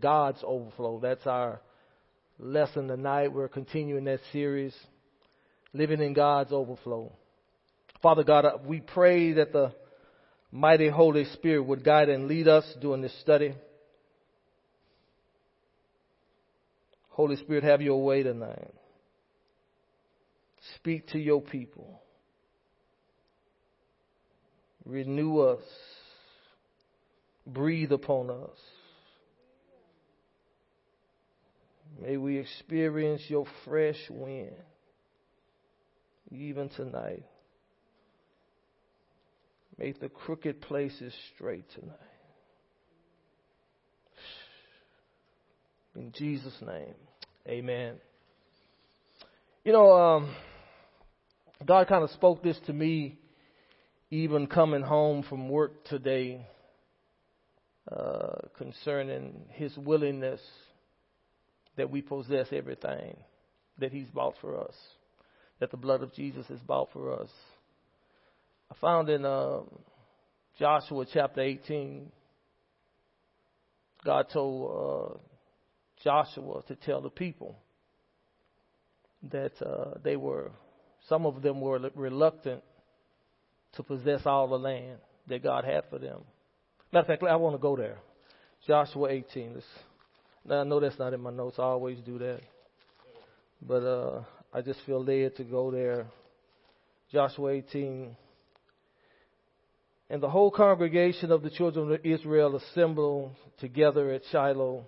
God's overflow. That's our lesson tonight. We're continuing that series, Living in God's Overflow. Father God, uh, we pray that the mighty Holy Spirit would guide and lead us during this study. Holy Spirit, have your way tonight. Speak to your people. Renew us. Breathe upon us. May we experience your fresh wind even tonight. Make the crooked places straight tonight. In Jesus' name, amen. You know, um, God kind of spoke this to me even coming home from work today uh, concerning His willingness that we possess everything that He's bought for us, that the blood of Jesus has bought for us. I found in uh, Joshua chapter 18, God told uh, Joshua to tell the people that uh, they were, some of them were reluctant to possess all the land that God had for them. Matter of fact, I want to go there. Joshua 18. Let's, now, I know that's not in my notes. I always do that. But uh, I just feel led to go there. Joshua 18. And the whole congregation of the children of Israel assembled together at Shiloh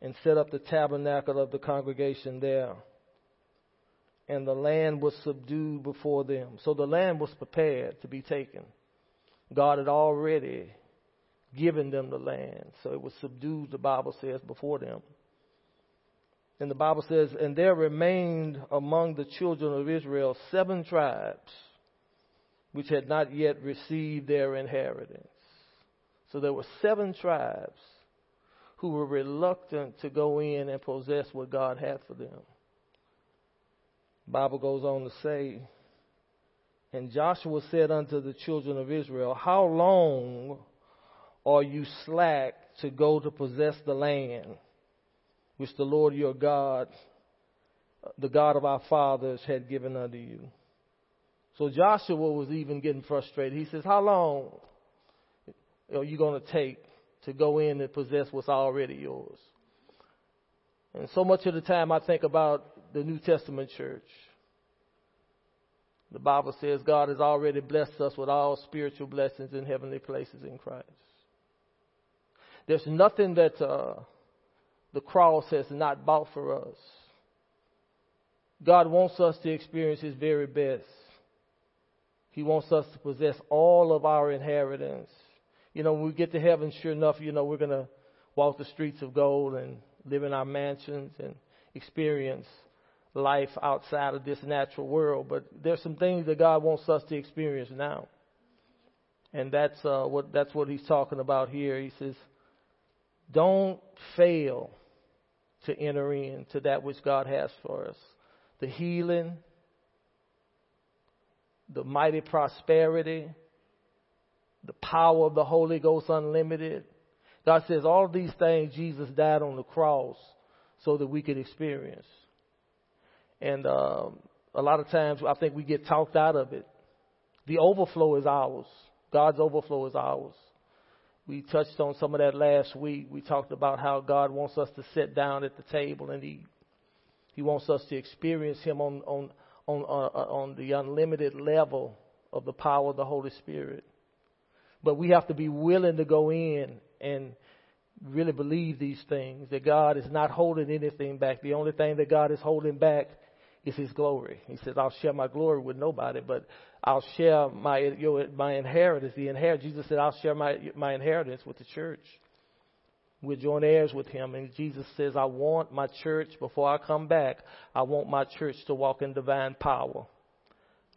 and set up the tabernacle of the congregation there. And the land was subdued before them. So the land was prepared to be taken. God had already given them the land. So it was subdued, the Bible says, before them. And the Bible says, and there remained among the children of Israel seven tribes which had not yet received their inheritance. So there were seven tribes who were reluctant to go in and possess what God had for them. The Bible goes on to say, and Joshua said unto the children of Israel, How long are you slack to go to possess the land which the Lord your God, the God of our fathers, had given unto you? So Joshua was even getting frustrated. He says, How long are you going to take to go in and possess what's already yours? And so much of the time I think about the New Testament church. The Bible says God has already blessed us with all spiritual blessings in heavenly places in Christ. There's nothing that uh, the cross has not bought for us. God wants us to experience His very best. He wants us to possess all of our inheritance. You know, when we get to heaven, sure enough, you know, we're going to walk the streets of gold and live in our mansions and experience life outside of this natural world. But there's some things that God wants us to experience now. And that's uh, what that's what he's talking about here. He says, "Don't fail to enter into that which God has for us: the healing, the mighty prosperity, the power of the Holy Ghost unlimited. God says all these things Jesus died on the cross so that we could experience. And um, a lot of times I think we get talked out of it. The overflow is ours. God's overflow is ours. We touched on some of that last week. We talked about how God wants us to sit down at the table and eat. He wants us to experience Him on, on, on, uh, uh, on the unlimited level of the power of the Holy Spirit. But we have to be willing to go in and really believe these things that God is not holding anything back. The only thing that God is holding back is His glory. He says, "I'll share my glory with nobody, but I'll share my your, my inheritance." The inheritance. Jesus said, "I'll share my my inheritance with the church." We're joint heirs with him. And Jesus says, I want my church, before I come back, I want my church to walk in divine power.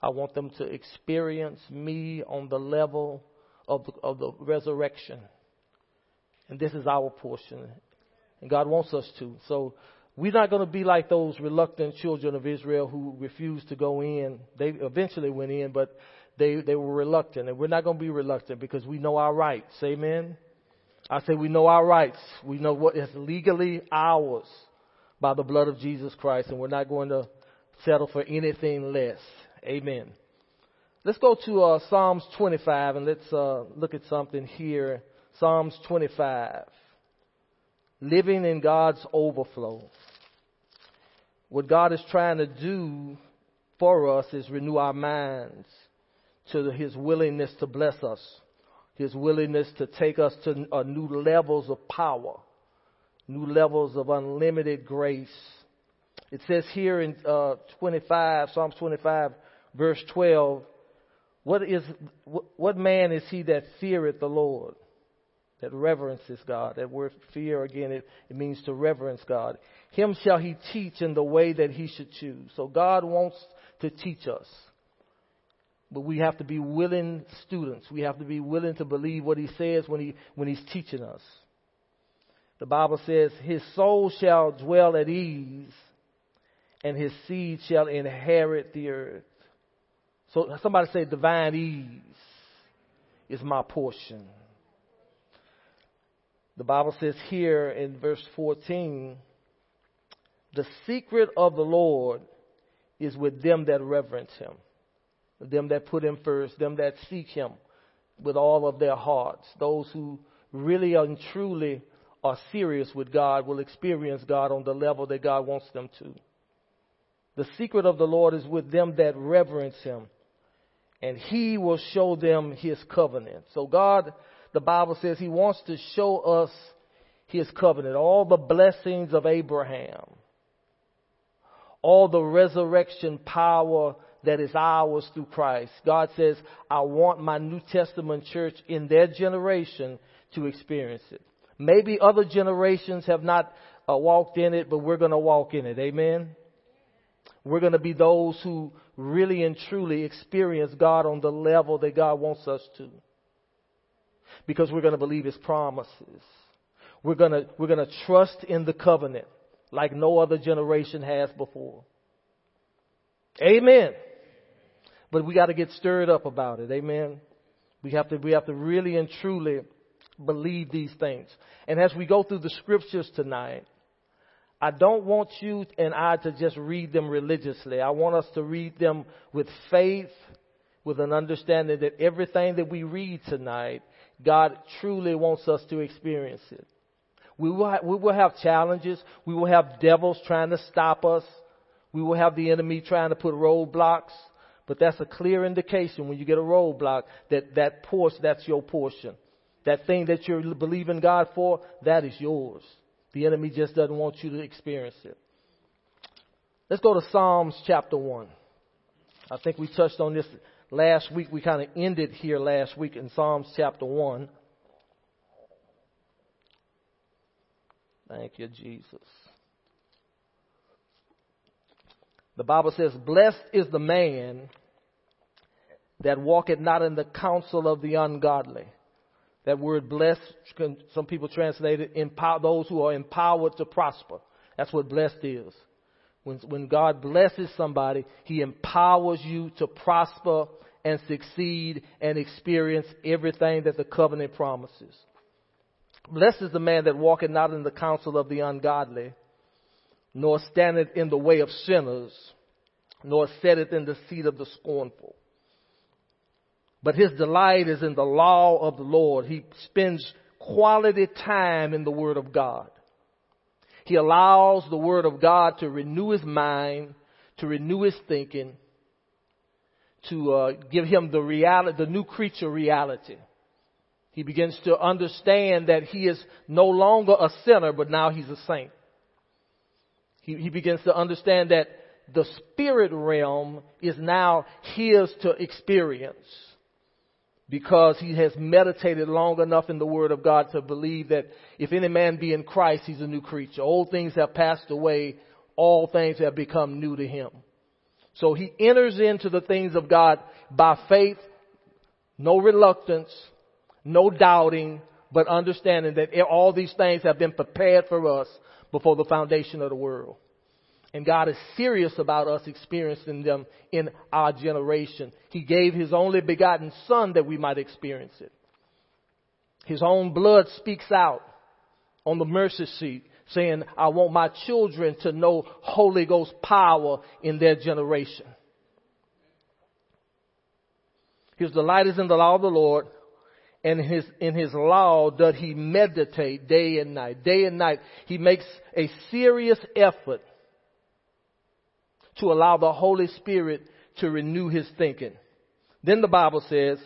I want them to experience me on the level of the, of the resurrection. And this is our portion. And God wants us to. So we're not going to be like those reluctant children of Israel who refused to go in. They eventually went in, but they, they were reluctant. And we're not going to be reluctant because we know our rights. Amen. I say we know our rights. We know what is legally ours by the blood of Jesus Christ, and we're not going to settle for anything less. Amen. Let's go to uh, Psalms 25 and let's uh, look at something here. Psalms 25. Living in God's overflow. What God is trying to do for us is renew our minds to His willingness to bless us, His willingness to take us to uh, new levels of power, new levels of unlimited grace. It says here in uh, 25, Psalms 25, verse 12, what is what man is he that feareth the Lord, that reverences God? That word fear again, it, it means to reverence God. Him shall he teach in the way that he should choose. So God wants to teach us. But we have to be willing students. We have to be willing to believe what he says when he when he's teaching us. The Bible says, His soul shall dwell at ease, and his seed shall inherit the earth. So somebody say, divine ease is my portion. The Bible says here in verse 14, the secret of the Lord is with them that reverence him, them that put him first, them that seek him with all of their hearts. Those who really and truly are serious with God will experience God on the level that God wants them to. The secret of the Lord is with them that reverence him and he will show them his covenant. So God, the Bible says he wants to show us his covenant, all the blessings of Abraham, all the resurrection power that is ours through Christ. God says, I want my New Testament church in their generation to experience it. Maybe other generations have not uh, walked in it, but we're going to walk in it. Amen. We're going to be those who really and truly experience God on the level that God wants us to. Because we're going to believe His promises. We're going to, we're going to trust in the covenant like no other generation has before. Amen. But we got to get stirred up about it. Amen. We have to, we have to really and truly believe these things. And as we go through the scriptures tonight, I don't want you and I to just read them religiously. I want us to read them with faith, with an understanding that everything that we read tonight, God truly wants us to experience it. We will, we will have challenges. We will have devils trying to stop us. We will have the enemy trying to put roadblocks. But that's a clear indication when you get a roadblock that that portion, that's your portion. That thing that you're believing God for, that is yours. The enemy just doesn't want you to experience it. Let's go to Psalms chapter 1. I think we touched on this last week. We kind of ended here last week in Psalms chapter 1. Thank you, Jesus. The Bible says, Blessed is the man that walketh not in the counsel of the ungodly that word blessed, some people translate it, empower, those who are empowered to prosper. That's what blessed is. When, when God blesses somebody, He empowers you to prosper and succeed and experience everything that the covenant promises. Blessed is the man that walketh not in the counsel of the ungodly, nor standeth in the way of sinners, nor sitteth in the seat of the scornful. But his delight is in the law of the Lord. He spends quality time in the Word of God. He allows the Word of God to renew his mind, to renew his thinking, to uh, give him the reality, the new creature reality. He begins to understand that he is no longer a sinner, but now he's a saint. He, he begins to understand that the spirit realm is now his to experience because he has meditated long enough in the Word of God to believe that if any man be in Christ, he's a new creature. Old things have passed away, all things have become new to him. So he enters into the things of God by faith, no reluctance, no doubting, but understanding that all these things have been prepared for us before the foundation of the world. And God is serious about us experiencing them in our generation. He gave His only begotten Son that we might experience it. His own blood speaks out on the mercy seat saying, I want my children to know Holy Ghost power in their generation. His delight is in the law of the Lord, and his, in his law doth he meditate day and night. Day and night, he makes a serious effort to allow the Holy Spirit to renew his thinking. Then the Bible says,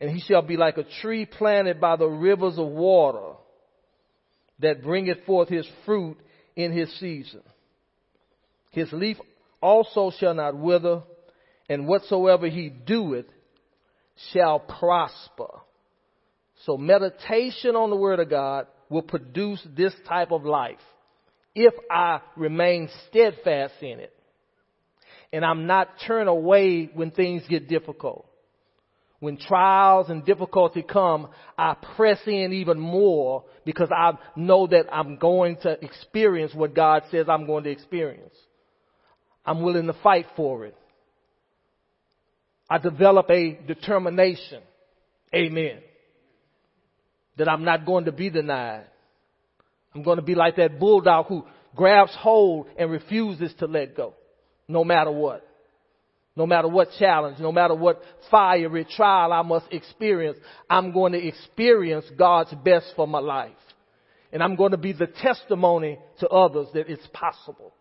and he shall be like a tree planted by the rivers of water that bringeth forth his fruit in his season. His leaf also shall not wither, and whatsoever he doeth shall prosper. So meditation on the Word of God will produce this type of life if I remain steadfast in it. And I'm not turned away when things get difficult. When trials and difficulty come, I press in even more because I know that I'm going to experience what God says I'm going to experience. I'm willing to fight for it. I develop a determination. Amen. That I'm not going to be denied. I'm going to be like that bulldog who grabs hold and refuses to let go, no matter what. No matter what challenge, no matter what fiery trial I must experience, I'm going to experience God's best for my life. And I'm going to be the testimony to others that it's possible.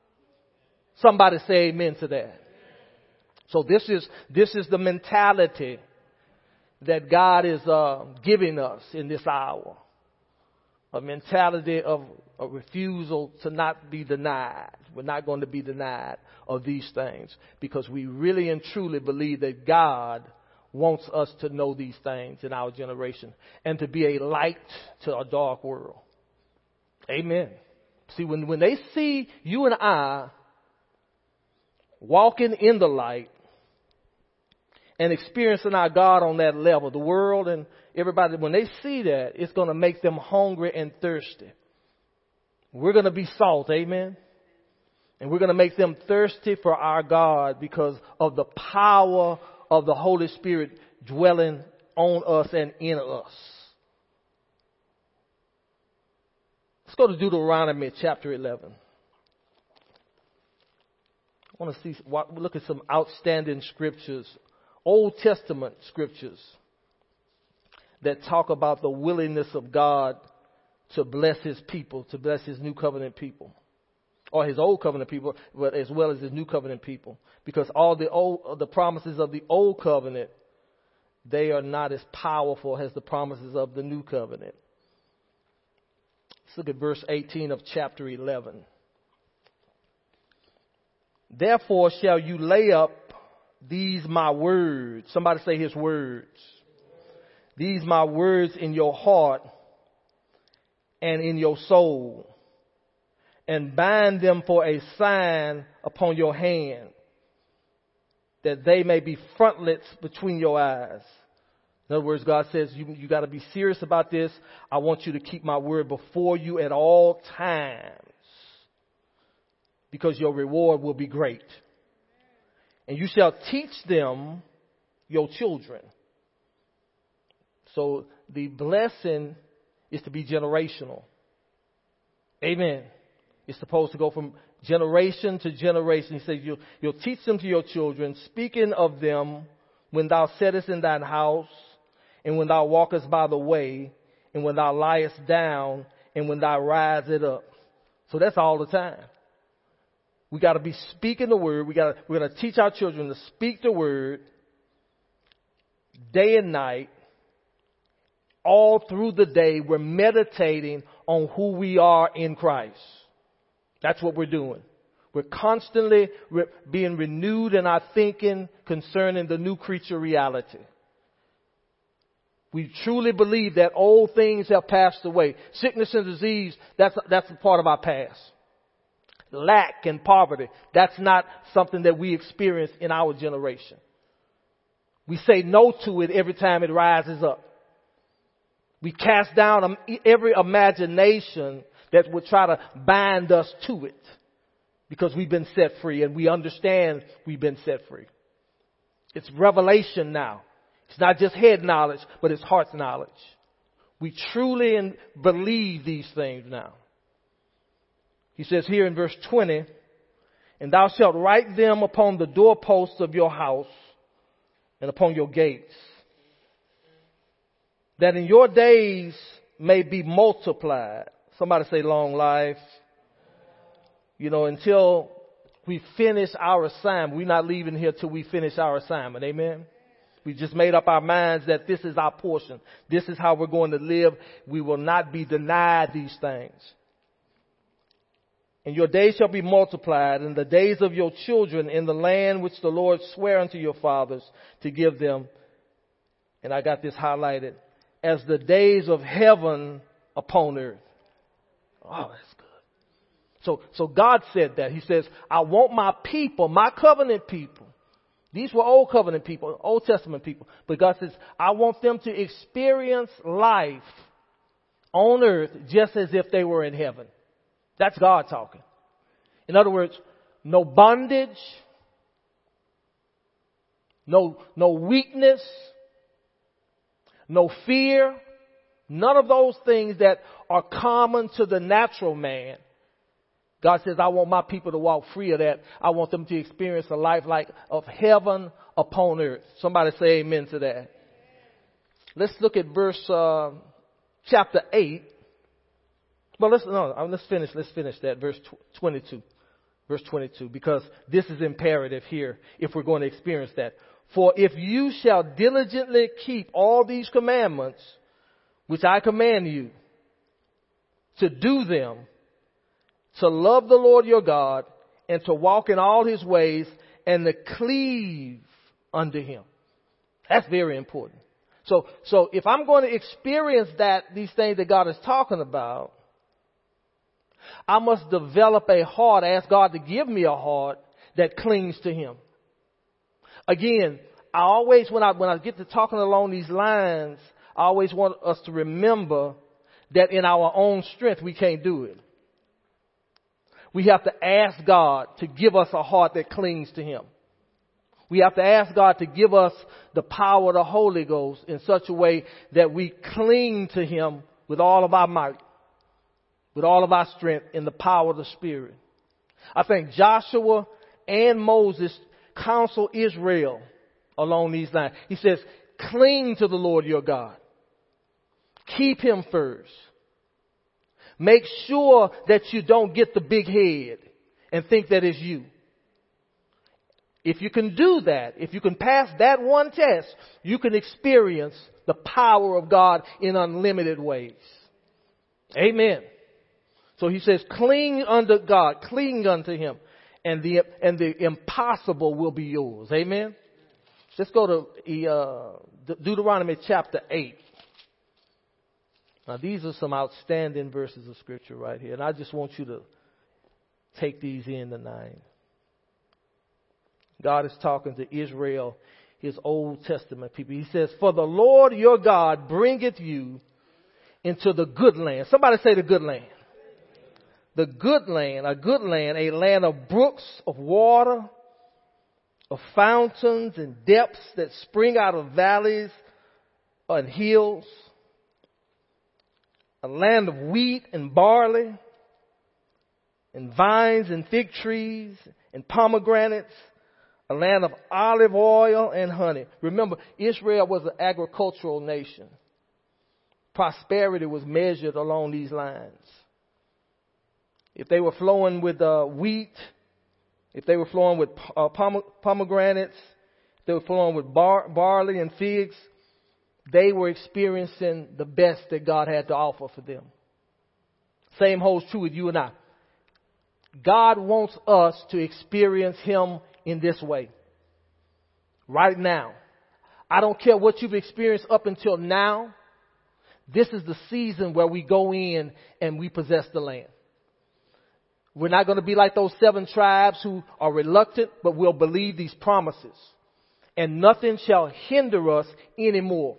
Somebody say amen to that. So this is, this is the mentality that God is uh, giving us in this hour. A mentality of a refusal to not be denied. We're not going to be denied of these things because we really and truly believe that God wants us to know these things in our generation and to be a light to a dark world. Amen. See, when, when they see you and I walking in the light and experiencing our God on that level, the world and everybody, when they see that, it's going to make them hungry and thirsty. We're going to be salt, amen? And we're going to make them thirsty for our God because of the power of the Holy Spirit dwelling on us and in us. Let's go to Deuteronomy chapter 11. I want to see, look at some outstanding scriptures, Old Testament scriptures that talk about the willingness of God to bless his people, to bless his new covenant people. Or his old covenant people, but as well as his new covenant people. Because all the old, the promises of the old covenant, they are not as powerful as the promises of the new covenant. Let's look at verse 18 of chapter 11. Therefore shall you lay up these my words. Somebody say his words. These my words in your heart and in your soul, and bind them for a sign upon your hand, that they may be frontlets between your eyes. In other words, God says, you, you got to be serious about this. I want you to keep my word before you at all times because your reward will be great. And you shall teach them your children. So the blessing is to be generational. Amen. It's supposed to go from generation to generation. He says, you'll, you'll teach them to your children, speaking of them when thou sittest in thine house, and when thou walkest by the way, and when thou liest down, and when thou risest up. So that's all the time. We got to be speaking the word. We got we're going to teach our children to speak the word day and night all through the day, we're meditating on who we are in Christ. That's what we're doing. We're constantly re- being renewed in our thinking concerning the new creature reality. We truly believe that old things have passed away. Sickness and disease, that's, that's a part of our past. Lack and poverty, that's not something that we experience in our generation. We say no to it every time it rises up. We cast down every imagination that would try to bind us to it because we've been set free and we understand we've been set free. It's revelation now. It's not just head knowledge, but it's heart knowledge. We truly believe these things now. He says here in verse 20, and thou shalt write them upon the doorposts of your house and upon your gates, that in your days may be multiplied. Somebody say long life. You know, until we finish our assignment. We're not leaving here till we finish our assignment. Amen. We just made up our minds that this is our portion. This is how we're going to live. We will not be denied these things. And your days shall be multiplied, and the days of your children in the land which the Lord sware unto your fathers to give them. And I got this highlighted as the days of heaven upon earth. Oh, that's good. So, so God said that. He says, I want my people, my covenant people. These were old covenant people, Old Testament people. But God says, I want them to experience life on earth just as if they were in heaven. That's God talking. In other words, no bondage, no, no weakness, no fear, none of those things that are common to the natural man. God says, I want my people to walk free of that. I want them to experience a life like of heaven upon earth. Somebody say amen to that. Let's look at verse, uh, chapter 8. Well, let's, no, uh, let's finish, let's finish that, verse 22. Verse 22, because this is imperative here if we're going to experience that. For if you shall diligently keep all these commandments, which I command you, to do them, to love the Lord your God, and to walk in all his ways, and to cleave unto him. That's very important. So, so if I'm going to experience that, these things that God is talking about, I must develop a heart, ask God to give me a heart that clings to Him. Again, I always, when I, when I get to talking along these lines, I always want us to remember that in our own strength we can't do it. We have to ask God to give us a heart that clings to Him. We have to ask God to give us the power of the Holy Ghost in such a way that we cling to Him with all of our might with all of our strength in the power of the Spirit. I think Joshua and Moses counsel Israel along these lines. He says, cling to the Lord your God. Keep him first. Make sure that you don't get the big head and think that it's you. If you can do that, if you can pass that one test, you can experience the power of God in unlimited ways. Amen. So he says, cling unto God, cling unto him, and the, and the impossible will be yours. Amen? Let's go to uh, Deuteronomy chapter 8. Now these are some outstanding verses of scripture right here, and I just want you to take these in tonight. God is talking to Israel, his Old Testament people. He says, For the Lord your God bringeth you into the good land. Somebody say the good land the good land, a good land, a land of brooks of water, of fountains and depths that spring out of valleys and hills, a land of wheat and barley, and vines and fig trees and pomegranates, a land of olive oil and honey. Remember, Israel was an agricultural nation. Prosperity was measured along these lines if they were flowing with uh, wheat, if they were flowing with uh, pomegranates, if they were flowing with bar- barley and figs, they were experiencing the best that God had to offer for them. Same holds true with you and I. God wants us to experience Him in this way. Right now. I don't care what you've experienced up until now. This is the season where we go in and we possess the land. We're not going to be like those seven tribes who are reluctant, but will believe these promises. And nothing shall hinder us anymore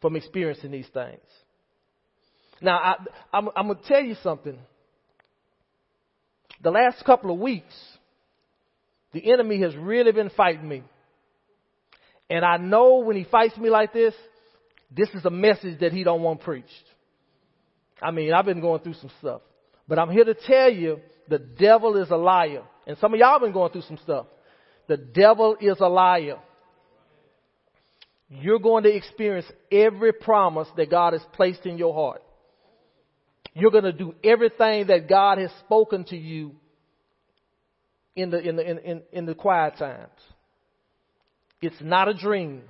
from experiencing these things. Now, I, I'm, I'm going to tell you something. The last couple of weeks, the enemy has really been fighting me. And I know when he fights me like this, this is a message that he don't want preached. I mean, I've been going through some stuff. But I'm here to tell you the devil is a liar. And some of y'all been going through some stuff. The devil is a liar. You're going to experience every promise that God has placed in your heart. You're going to do everything that God has spoken to you in the, in the, in, in, in the quiet times. It's not a dream,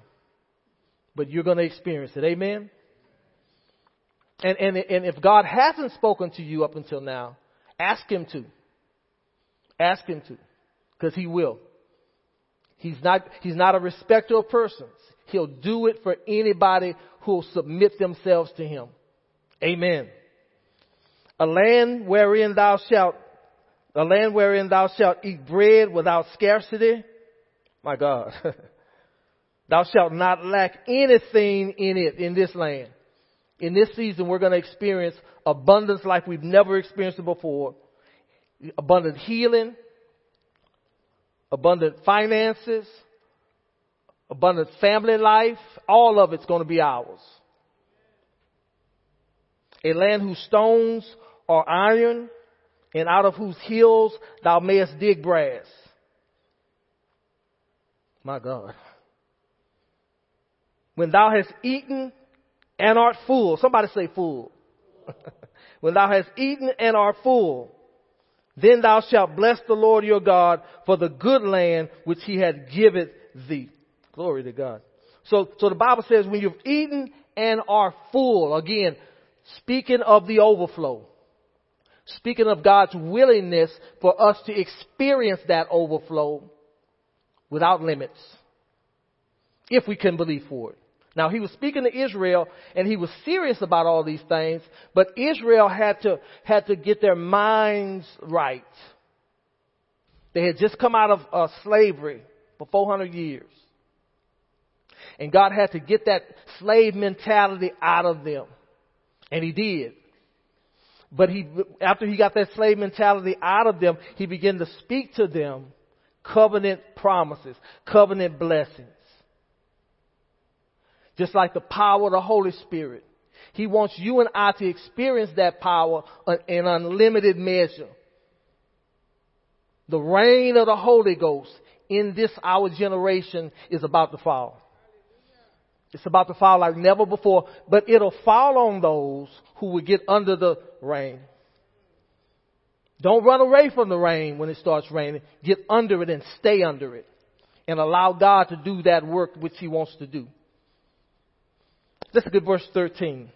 but you're going to experience it. Amen? And, and, and if God hasn't spoken to you up until now, ask Him to. Ask Him to. Because He will. He's not, he's not a respecter of persons. He'll do it for anybody who will submit themselves to Him. Amen. A land wherein thou shalt, a land wherein thou shalt eat bread without scarcity. My God. thou shalt not lack anything in it, in this land in this season, we're going to experience abundance like we've never experienced it before. Abundant healing, abundant finances, abundant family life. All of it's going to be ours. A land whose stones are iron and out of whose hills thou mayest dig brass. My God. When thou hast eaten and art full. Somebody say full. when thou hast eaten and art full, then thou shalt bless the Lord your God for the good land which he hath given thee. Glory to God. So, so the Bible says when you've eaten and are full, again, speaking of the overflow, speaking of God's willingness for us to experience that overflow without limits, if we can believe for it. Now he was speaking to Israel and he was serious about all these things, but Israel had to, had to get their minds right. They had just come out of uh, slavery for 400 years. And God had to get that slave mentality out of them. And he did. But he, after he got that slave mentality out of them, he began to speak to them covenant promises, covenant blessings just like the power of the Holy Spirit. He wants you and I to experience that power in unlimited measure. The rain of the Holy Ghost in this our generation is about to fall. It's about to fall like never before, but it'll fall on those who will get under the rain. Don't run away from the rain when it starts raining. Get under it and stay under it. And allow God to do that work which He wants to do. Let's look at verse 13.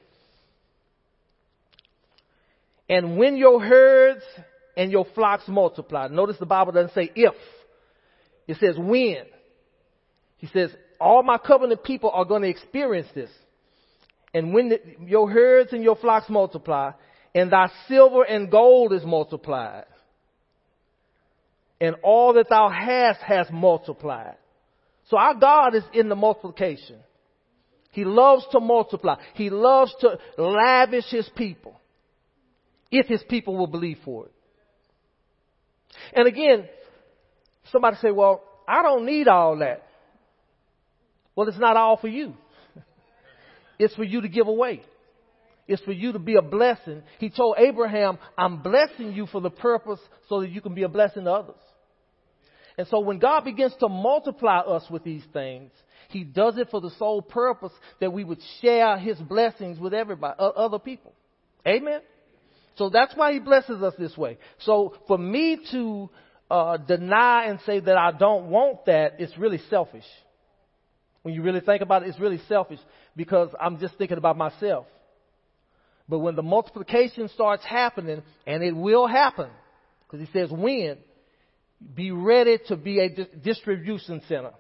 And when your herds and your flocks multiply, notice the Bible doesn't say if, it says when. He says, all my covenant people are going to experience this. And when the, your herds and your flocks multiply, and thy silver and gold is multiplied, and all that thou hast has multiplied. So our God is in the multiplication. He loves to multiply. He loves to lavish his people. If his people will believe for it. And again, somebody say, well, I don't need all that. Well, it's not all for you. It's for you to give away. It's for you to be a blessing. He told Abraham, I'm blessing you for the purpose so that you can be a blessing to others. And so when God begins to multiply us with these things, he does it for the sole purpose that we would share His blessings with everybody, other people. Amen? So that's why He blesses us this way. So for me to uh, deny and say that I don't want that, it's really selfish. When you really think about it, it's really selfish because I'm just thinking about myself. But when the multiplication starts happening, and it will happen, because he says when, be ready to be a distribution center.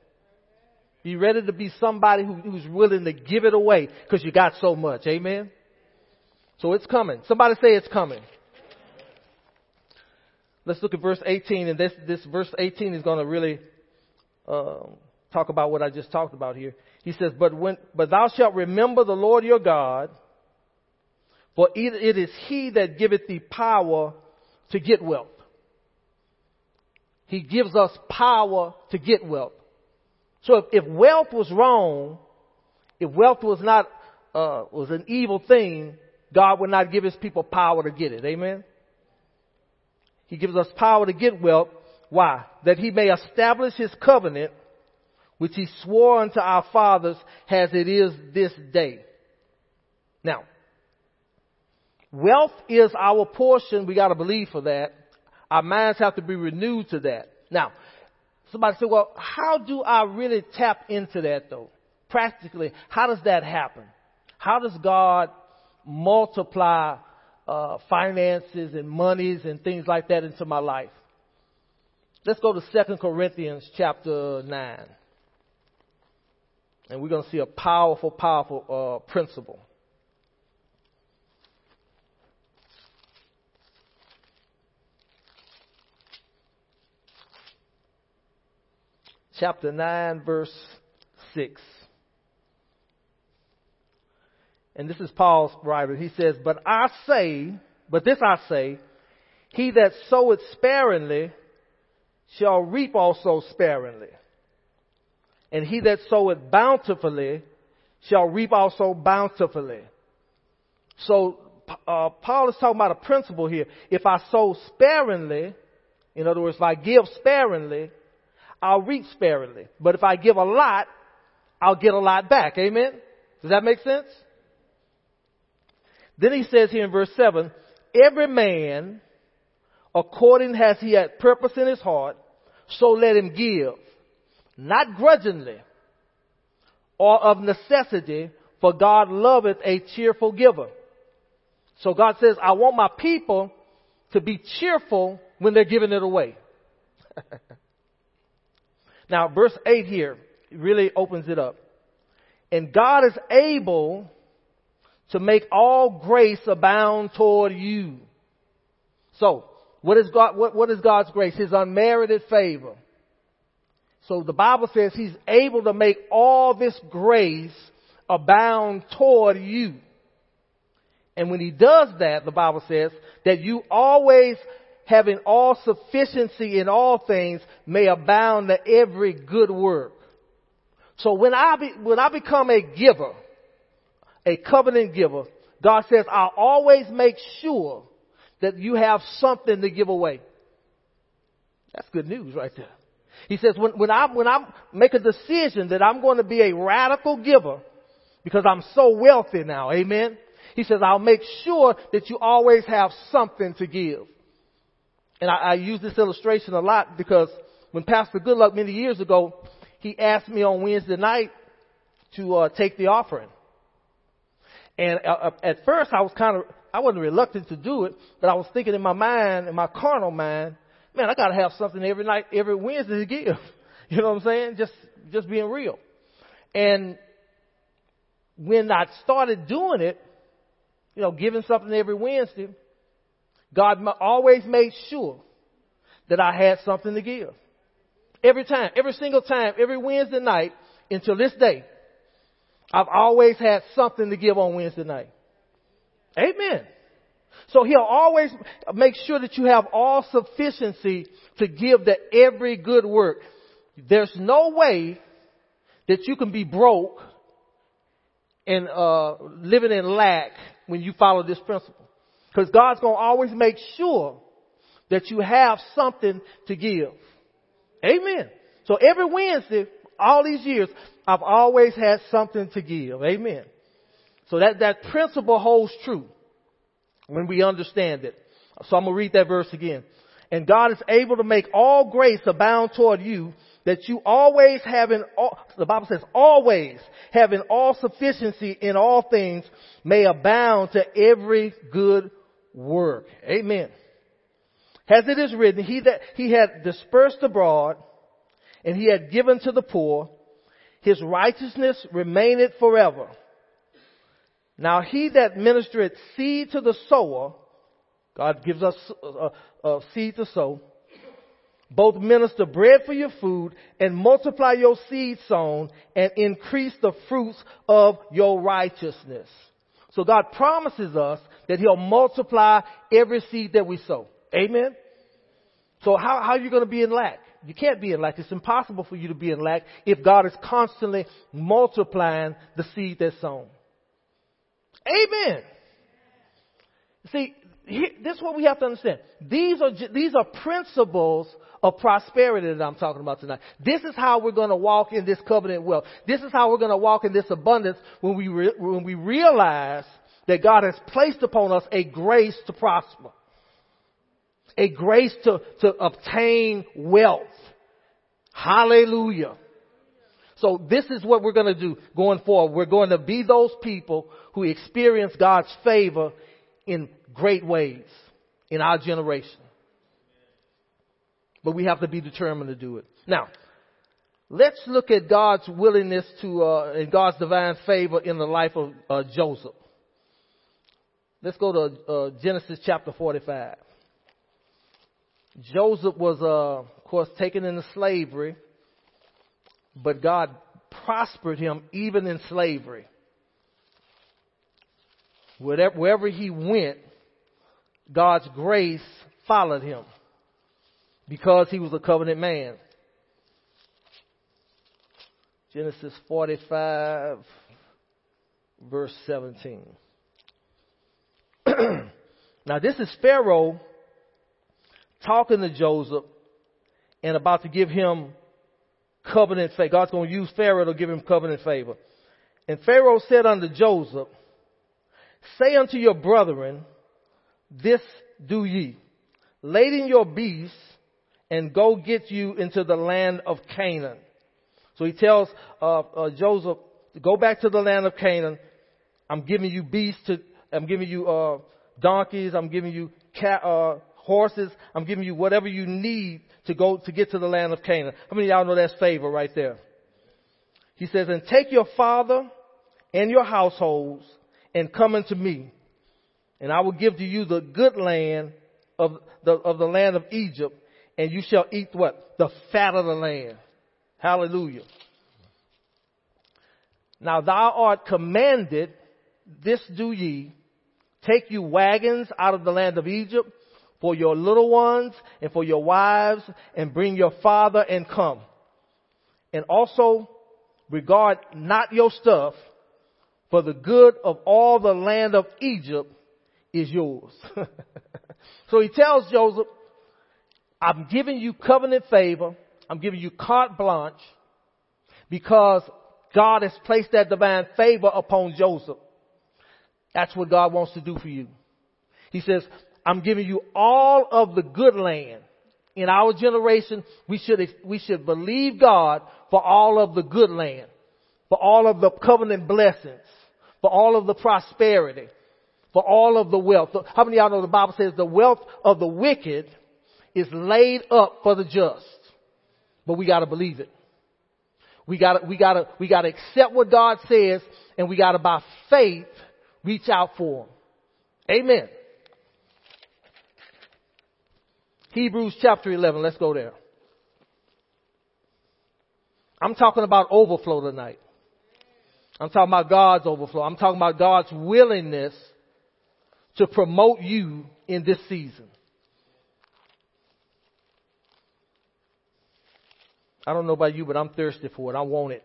Be ready to be somebody who, who's willing to give it away because you got so much. Amen? So it's coming. Somebody say it's coming. Let's look at verse 18, and this, this verse 18 is going to really uh, talk about what I just talked about here. He says, but, when, but thou shalt remember the Lord your God, for it is he that giveth thee power to get wealth. He gives us power to get wealth. So if, if wealth was wrong, if wealth was not uh, was an evil thing, God would not give his people power to get it. Amen. He gives us power to get wealth. Why? That he may establish his covenant, which he swore unto our fathers as it is this day. Now, wealth is our portion. We gotta believe for that. Our minds have to be renewed to that. Now, somebody said, well, how do I really tap into that though? Practically, how does that happen? How does God multiply uh, finances and monies and things like that into my life? Let's go to 2 Corinthians chapter 9. And we're going to see a powerful, powerful uh, principle. Chapter 9, verse 6. And this is Paul's writer. He says, But I say, but this I say, he that soweth sparingly shall reap also sparingly. And he that soweth bountifully shall reap also bountifully. So, uh, Paul is talking about a principle here. If I sow sparingly, in other words, if I give sparingly, I'll reap sparingly. But if I give a lot, I'll get a lot back. Amen? Does that make sense? Then he says here in verse 7, every man, according as he had purpose in his heart, so let him give, not grudgingly or of necessity, for God loveth a cheerful giver. So God says, I want my people to be cheerful when they're giving it away. now, verse 8 here really opens it up. And God is able to make all grace abound toward you. So, what is God, what, what is God's grace? His unmerited favor. So the Bible says He's able to make all this grace abound toward you. And when He does that, the Bible says that you always having all sufficiency in all things may abound to every good work. So when I be, when I become a giver, a covenant giver, God says, I'll always make sure that you have something to give away. That's good news right there. He says, when, when I, when I make a decision that I'm going to be a radical giver, because I'm so wealthy now, amen? He says, I'll make sure that you always have something to give. And I, I use this illustration a lot because when Pastor Goodluck many years ago, he asked me on Wednesday night to uh, take the offering. And uh, uh, at first I was kind of, I wasn't reluctant to do it, but I was thinking in my mind, in my carnal mind, man, I gotta have something every night, every Wednesday to give. You know what I'm saying? Just, just being real. And when I started doing it, you know, giving something every Wednesday, God always made sure that I had something to give. Every time, every single time, every Wednesday night until this day, I've always had something to give on Wednesday night. Amen. So he'll always make sure that you have all sufficiency to give to every good work. There's no way that you can be broke and uh, living in lack when you follow this principle. Because God's going to always make sure that you have something to give. Amen. So every Wednesday, all these years, I've always had something to give. Amen. So that, that principle holds true when we understand it. So I'm going to read that verse again. And God is able to make all grace abound toward you that you always having, all, the Bible says always having all sufficiency in all things may abound to every good work. Amen. As it is written, he that he had dispersed abroad and he had given to the poor, his righteousness remaineth forever. Now he that ministereth seed to the sower, God gives us uh, a uh, seed to sow, both minister bread for your food and multiply your seed sown and increase the fruits of your righteousness. So God promises us that He'll multiply every seed that we sow. Amen? So how, how are you going to be in lack? You can't be in lack. It's impossible for you to be in lack if God is constantly multiplying the seed that's sown. Amen. See, this is what we have to understand. These are, these are principles of prosperity that I'm talking about tonight. This is how we're going to walk in this covenant wealth. This is how we're going to walk in this abundance when we, re- when we realize that God has placed upon us a grace to prosper. A grace to, to obtain wealth. Hallelujah. So this is what we're going to do going forward. We're going to be those people who experience God's favor in great ways in our generation. But we have to be determined to do it. Now, let's look at God's willingness to, uh, and God's divine favor in the life of uh, Joseph. Let's go to uh, Genesis chapter 45. Joseph was, uh, of course, taken into slavery, but God prospered him even in slavery. Wherever, wherever he went, God's grace followed him because he was a covenant man. Genesis 45, verse 17. now, this is Pharaoh talking to Joseph and about to give him covenant favor. God's going to use Pharaoh to give him covenant favor. And Pharaoh said unto Joseph, Say unto your brethren, this do ye. Laden your beasts and go get you into the land of Canaan. So he tells uh, uh, Joseph, go back to the land of Canaan. I'm giving you beasts to, I'm giving you uh, donkeys. I'm giving you cat, uh, horses. I'm giving you whatever you need to go to get to the land of Canaan. How many of y'all know that's favor right there? He says, and take your father and your households and come unto me and I will give to you the good land of the, of the land of Egypt, and you shall eat what? The fat of the land. Hallelujah. Now thou art commanded, this do ye, take you wagons out of the land of Egypt for your little ones and for your wives, and bring your father and come. And also regard not your stuff, for the good of all the land of Egypt is yours. so he tells Joseph, I'm giving you covenant favor. I'm giving you carte blanche because God has placed that divine favor upon Joseph. That's what God wants to do for you. He says, I'm giving you all of the good land. In our generation, we should, we should believe God for all of the good land, for all of the covenant blessings, for all of the prosperity, for all of the wealth. How many of y'all know the Bible says the wealth of the wicked is laid up for the just? But we gotta believe it. We gotta, we gotta, we gotta accept what God says and we gotta by faith reach out for them. Amen. Hebrews chapter 11. Let's go there. I'm talking about overflow tonight. I'm talking about God's overflow. I'm talking about God's willingness to promote you in this season. I don't know about you, but I'm thirsty for it. I want it.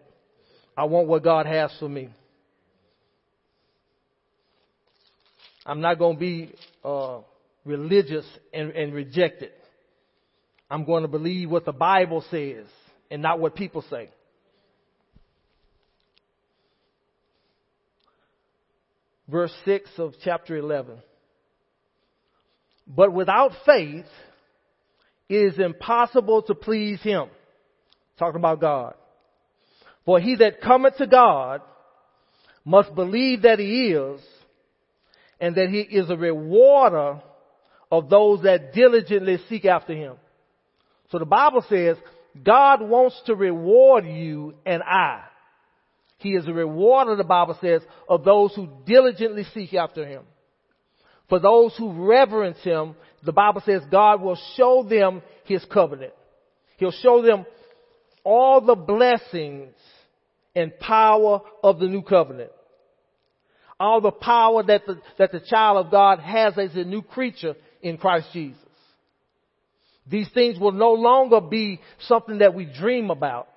I want what God has for me. I'm not going to be uh, religious and, and reject it. I'm going to believe what the Bible says and not what people say. Verse 6 of chapter 11. But without faith, it is impossible to please him. Talking about God. For he that cometh to God must believe that he is, and that he is a rewarder of those that diligently seek after him. So the Bible says God wants to reward you and I. He is a rewarder, the Bible says, of those who diligently seek after him. For those who reverence him, the Bible says God will show them his covenant. He'll show them all the blessings and power of the new covenant. All the power that the, that the child of God has as a new creature in Christ Jesus. These things will no longer be something that we dream about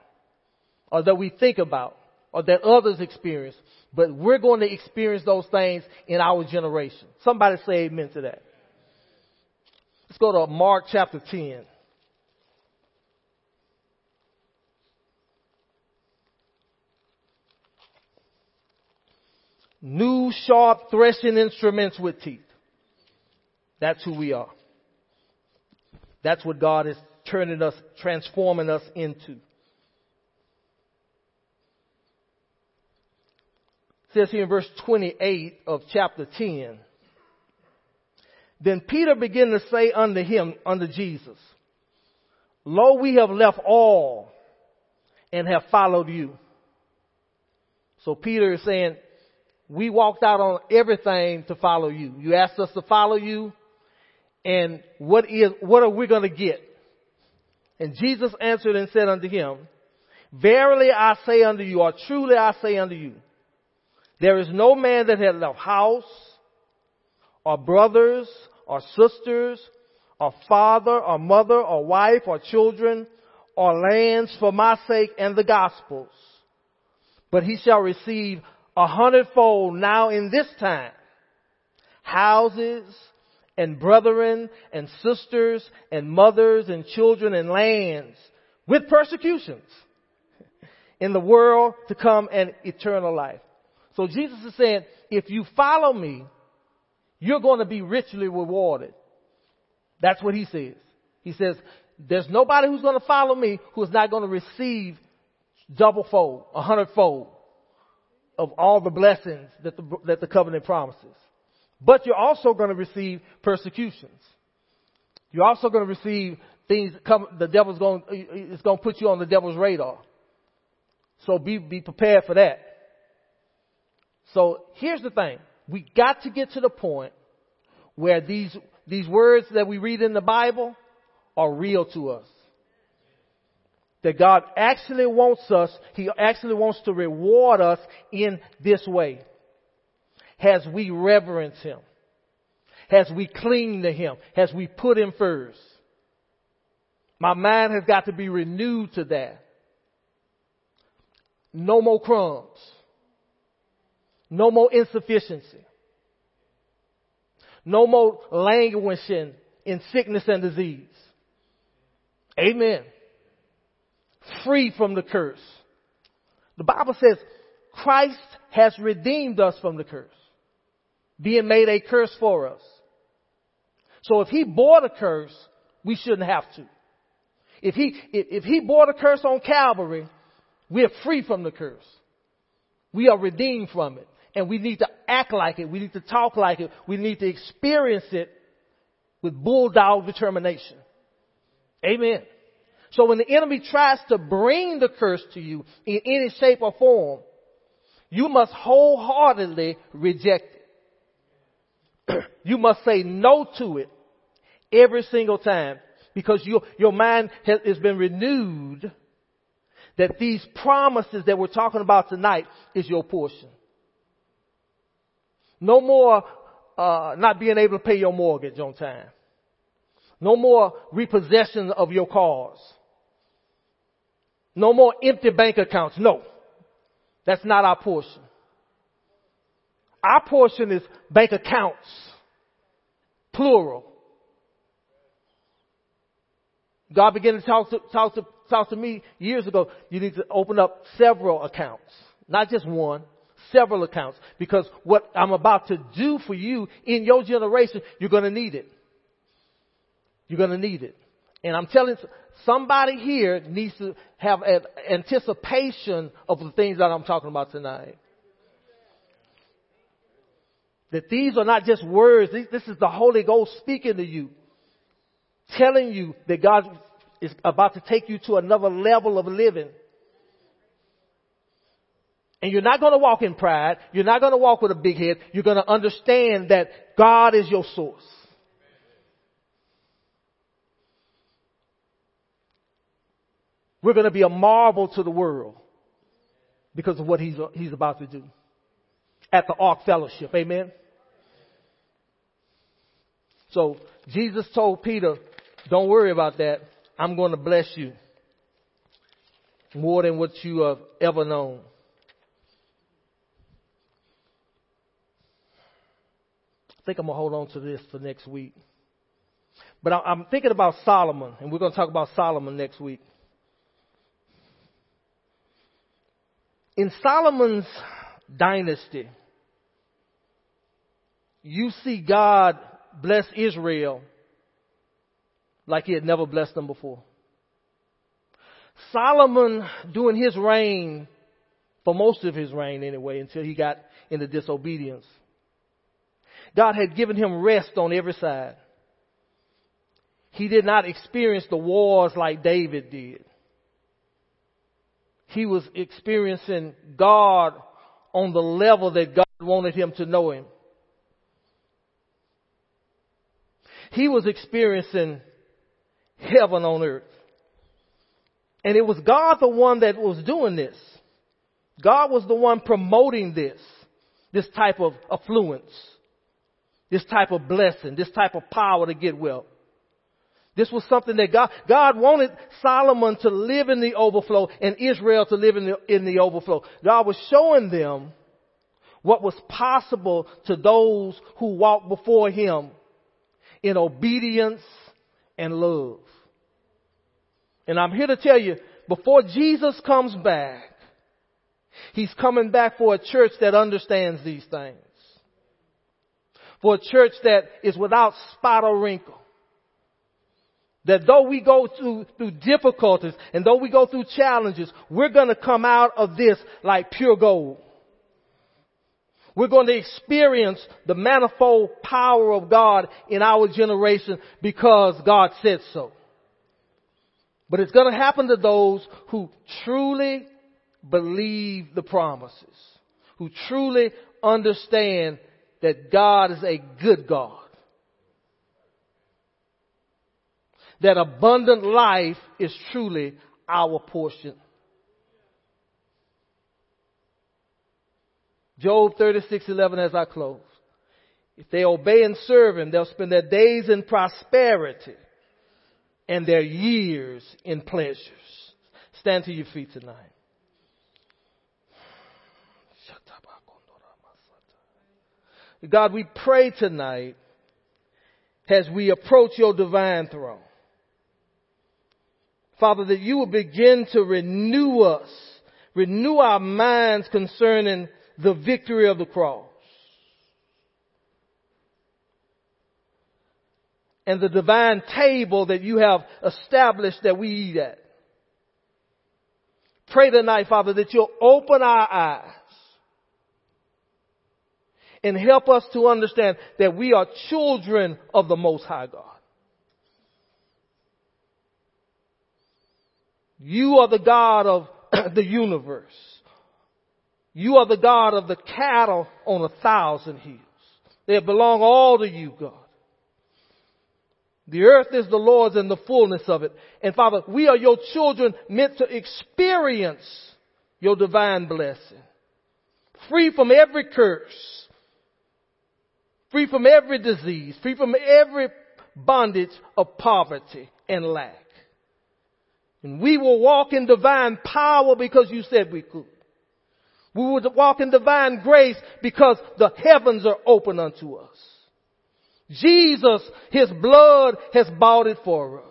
or that we think about. Or that others experience, but we're going to experience those things in our generation. Somebody say amen to that. Let's go to Mark chapter 10. New sharp threshing instruments with teeth. That's who we are. That's what God is turning us, transforming us into. Says here in verse 28 of chapter 10. Then Peter began to say unto him, unto Jesus, Lo, we have left all and have followed you. So Peter is saying, we walked out on everything to follow you. You asked us to follow you, and what is, what are we going to get? And Jesus answered and said unto him, Verily I say unto you, or truly I say unto you, there is no man that has left house, or brothers, or sisters, or father, or mother, or wife, or children, or lands for my sake and the gospel's. But he shall receive a hundredfold now in this time. Houses, and brethren and sisters and mothers and children and lands with persecutions in the world to come and eternal life. So Jesus is saying, if you follow me, you're going to be richly rewarded. That's what he says. He says, there's nobody who's going to follow me who is not going to receive double fold, a hundredfold of all the blessings that the, that the covenant promises. But you're also going to receive persecutions. You're also going to receive things come, the devil's going, it's going to put you on the devil's radar. So be, be prepared for that. So here's the thing. We got to get to the point where these, these words that we read in the Bible are real to us. That God actually wants us, He actually wants to reward us in this way as we reverence Him, as we cling to Him, as we put Him first. My mind has got to be renewed to that. No more crumbs. No more insufficiency. No more languishing in sickness and disease. Amen. Free from the curse. The Bible says Christ has redeemed us from the curse being made a curse for us. So if he bore the curse, we shouldn't have to. If he, if, he bore the curse on Calvary, we are free from the curse. We are redeemed from it. And we need to act like it. We need to talk like it. We need to experience it with bulldog determination. Amen. So when the enemy tries to bring the curse to you in any shape or form, you must wholeheartedly reject it. you must say no to it every single time because your, your mind has, has been renewed that these promises that we're talking about tonight is your portion. No more uh, not being able to pay your mortgage on time. No more repossession of your cars. No more empty bank accounts. No. That's not our portion. Our portion is bank accounts. Plural. God began to talk to, talk to, talk to me years ago. You need to open up several accounts. Not just one, several accounts. Because what I'm about to do for you in your generation, you're gonna need it. You're gonna need it. And I'm telling somebody here needs to have an anticipation of the things that I'm talking about tonight. That these are not just words. This is the Holy Ghost speaking to you. Telling you that God is about to take you to another level of living. And you're not going to walk in pride. You're not going to walk with a big head. You're going to understand that God is your source. We're going to be a marvel to the world because of what he's, he's about to do at the Ark Fellowship. Amen. So Jesus told Peter, don't worry about that. I'm going to bless you more than what you have ever known. I think I'm going to hold on to this for next week. But I'm thinking about Solomon, and we're going to talk about Solomon next week. In Solomon's dynasty, you see God bless Israel like he had never blessed them before. Solomon, during his reign, for most of his reign anyway, until he got into disobedience, God had given him rest on every side. He did not experience the wars like David did. He was experiencing God on the level that God wanted him to know him. He was experiencing heaven on earth. And it was God the one that was doing this. God was the one promoting this, this type of affluence, this type of blessing, this type of power to get wealth. This was something that God, God wanted Solomon to live in the overflow and Israel to live in the, in the overflow. God was showing them what was possible to those who walked before Him in obedience and love. And I'm here to tell you, before Jesus comes back, He's coming back for a church that understands these things. For a church that is without spot or wrinkle. That though we go through, through difficulties and though we go through challenges, we're gonna come out of this like pure gold. We're going to experience the manifold power of God in our generation because God said so. But it's going to happen to those who truly believe the promises, who truly understand that God is a good God. That abundant life is truly our portion. Job 36:11 as I close. If they obey and serve him, they'll spend their days in prosperity and their years in pleasures. Stand to your feet tonight. God, we pray tonight as we approach your divine throne. Father, that you will begin to renew us, renew our minds concerning the victory of the cross. And the divine table that you have established that we eat at. Pray tonight, Father, that you'll open our eyes and help us to understand that we are children of the Most High God. You are the God of the universe. You are the God of the cattle on a thousand hills. They belong all to you, God. The earth is the Lord's and the fullness of it. And Father, we are your children meant to experience your divine blessing. Free from every curse. Free from every disease. Free from every bondage of poverty and lack. And we will walk in divine power because you said we could. We will walk in divine grace because the heavens are open unto us. Jesus, His blood has bought it for us.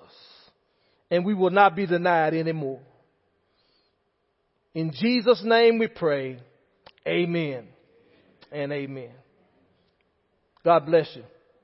And we will not be denied anymore. In Jesus' name we pray. Amen and amen. God bless you.